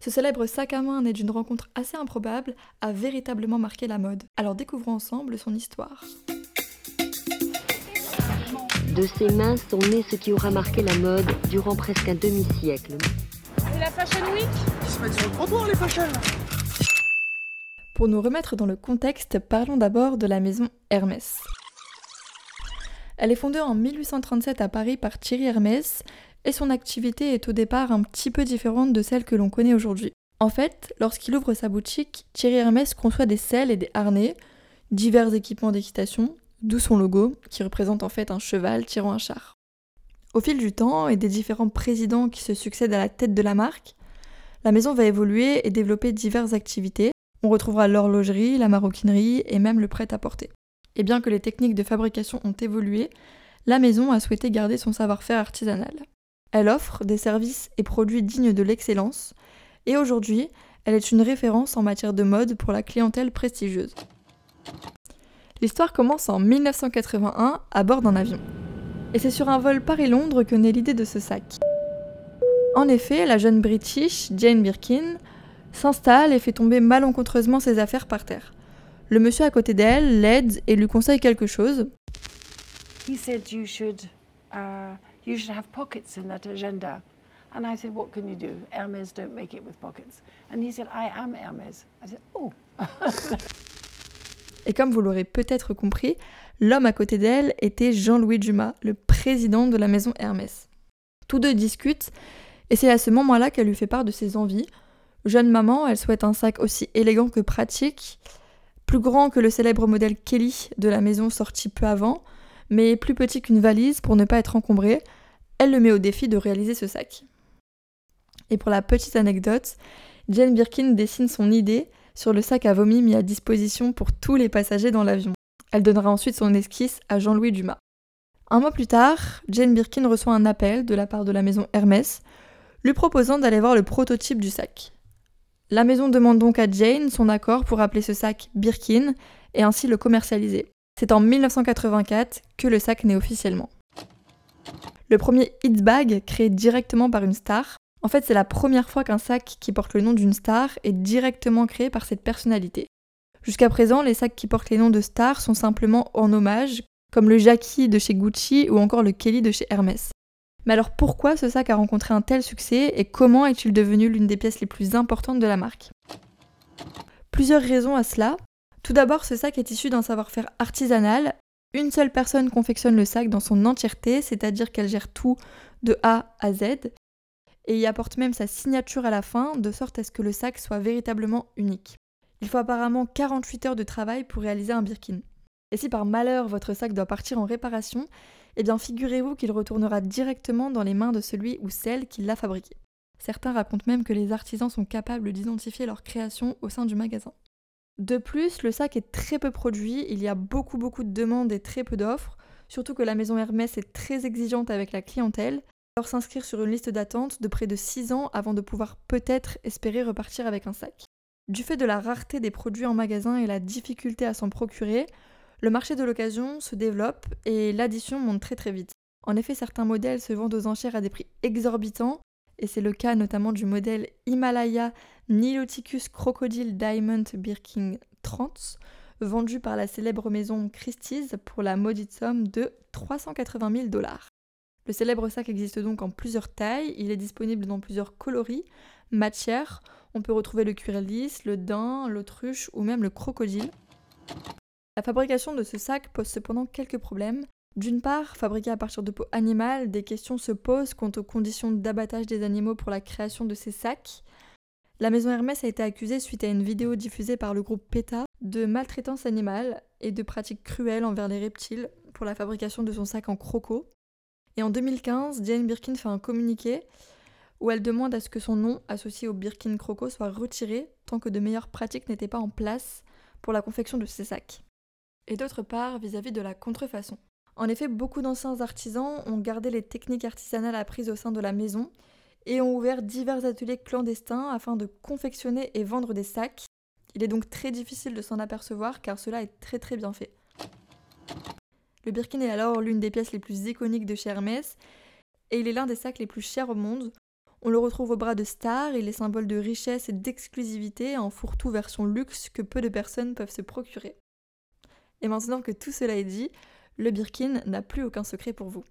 Ce célèbre sac à main né d'une rencontre assez improbable a véritablement marqué la mode. Alors découvrons ensemble son histoire. De ses mains sont nés ce qui aura marqué la mode durant presque un demi-siècle. C'est la Fashion Week? Ils se mettent sur le trottoir les fashion Pour nous remettre dans le contexte, parlons d'abord de la maison Hermès. Elle est fondée en 1837 à Paris par Thierry Hermès et son activité est au départ un petit peu différente de celle que l'on connaît aujourd'hui. En fait, lorsqu'il ouvre sa boutique, Thierry Hermès conçoit des selles et des harnais, divers équipements d'équitation, d'où son logo, qui représente en fait un cheval tirant un char. Au fil du temps et des différents présidents qui se succèdent à la tête de la marque, la maison va évoluer et développer diverses activités. On retrouvera l'horlogerie, la maroquinerie et même le prêt-à-porter. Et bien que les techniques de fabrication ont évolué, la maison a souhaité garder son savoir-faire artisanal. Elle offre des services et produits dignes de l'excellence, et aujourd'hui, elle est une référence en matière de mode pour la clientèle prestigieuse. L'histoire commence en 1981 à bord d'un avion. Et c'est sur un vol Paris-Londres que naît l'idée de ce sac. En effet, la jeune British, Jane Birkin, s'installe et fait tomber malencontreusement ses affaires par terre. Le monsieur à côté d'elle l'aide et lui conseille quelque chose. He said you should, uh, you should have pockets in that agenda. And I said, what can you do? Hermes don't make it with pockets. And he said, I am Hermes. I said, oh. Et comme vous l'aurez peut-être compris, l'homme à côté d'elle était Jean-Louis Dumas, le président de la maison Hermès. Tous deux discutent, et c'est à ce moment-là qu'elle lui fait part de ses envies. Jeune maman, elle souhaite un sac aussi élégant que pratique, plus grand que le célèbre modèle Kelly de la maison sorti peu avant, mais plus petit qu'une valise pour ne pas être encombré. Elle le met au défi de réaliser ce sac. Et pour la petite anecdote, Jane Birkin dessine son idée sur le sac à vomi mis à disposition pour tous les passagers dans l'avion. Elle donnera ensuite son esquisse à Jean-Louis Dumas. Un mois plus tard, Jane Birkin reçoit un appel de la part de la maison Hermès, lui proposant d'aller voir le prototype du sac. La maison demande donc à Jane son accord pour appeler ce sac Birkin et ainsi le commercialiser. C'est en 1984 que le sac naît officiellement. Le premier hit bag, créé directement par une star, en fait c'est la première fois qu'un sac qui porte le nom d'une star est directement créé par cette personnalité. Jusqu'à présent, les sacs qui portent les noms de stars sont simplement en hommage, comme le Jackie de chez Gucci ou encore le Kelly de chez Hermès. Mais alors pourquoi ce sac a rencontré un tel succès et comment est-il devenu l'une des pièces les plus importantes de la marque? Plusieurs raisons à cela. Tout d'abord, ce sac est issu d'un savoir-faire artisanal. Une seule personne confectionne le sac dans son entièreté, c'est-à-dire qu'elle gère tout de A à Z, et y apporte même sa signature à la fin, de sorte à ce que le sac soit véritablement unique. Il faut apparemment 48 heures de travail pour réaliser un Birkin. Et si par malheur votre sac doit partir en réparation, eh bien figurez-vous qu'il retournera directement dans les mains de celui ou celle qui l'a fabriqué. Certains racontent même que les artisans sont capables d'identifier leur création au sein du magasin. De plus, le sac est très peu produit, il y a beaucoup beaucoup de demandes et très peu d'offres, surtout que la maison Hermès est très exigeante avec la clientèle, alors s'inscrire sur une liste d'attente de près de 6 ans avant de pouvoir peut-être espérer repartir avec un sac. Du fait de la rareté des produits en magasin et la difficulté à s'en procurer, le marché de l'occasion se développe et l'addition monte très très vite. En effet, certains modèles se vendent aux enchères à des prix exorbitants, et c'est le cas notamment du modèle Himalaya Niloticus Crocodile Diamond Birkin 30, vendu par la célèbre maison Christie's pour la maudite somme de 380 000 dollars. Le célèbre sac existe donc en plusieurs tailles, il est disponible dans plusieurs coloris, matières, on peut retrouver le cuir lisse, le daim, l'autruche ou même le crocodile. La fabrication de ce sac pose cependant quelques problèmes. D'une part, fabriqué à partir de peau animale, des questions se posent quant aux conditions d'abattage des animaux pour la création de ces sacs. La maison Hermès a été accusée suite à une vidéo diffusée par le groupe PETA de maltraitance animale et de pratiques cruelles envers les reptiles pour la fabrication de son sac en croco. Et en 2015, Jane Birkin fait un communiqué où elle demande à ce que son nom associé au Birkin Croco soit retiré tant que de meilleures pratiques n'étaient pas en place pour la confection de ces sacs. Et d'autre part, vis-à-vis de la contrefaçon. En effet, beaucoup d'anciens artisans ont gardé les techniques artisanales apprises au sein de la maison et ont ouvert divers ateliers clandestins afin de confectionner et vendre des sacs. Il est donc très difficile de s'en apercevoir car cela est très très bien fait. Le Birkin est alors l'une des pièces les plus iconiques de chez et il est l'un des sacs les plus chers au monde. On le retrouve au bras de stars, il est symbole de richesse et d'exclusivité en fourre-tout version luxe que peu de personnes peuvent se procurer. Et maintenant que tout cela est dit, le Birkin n'a plus aucun secret pour vous.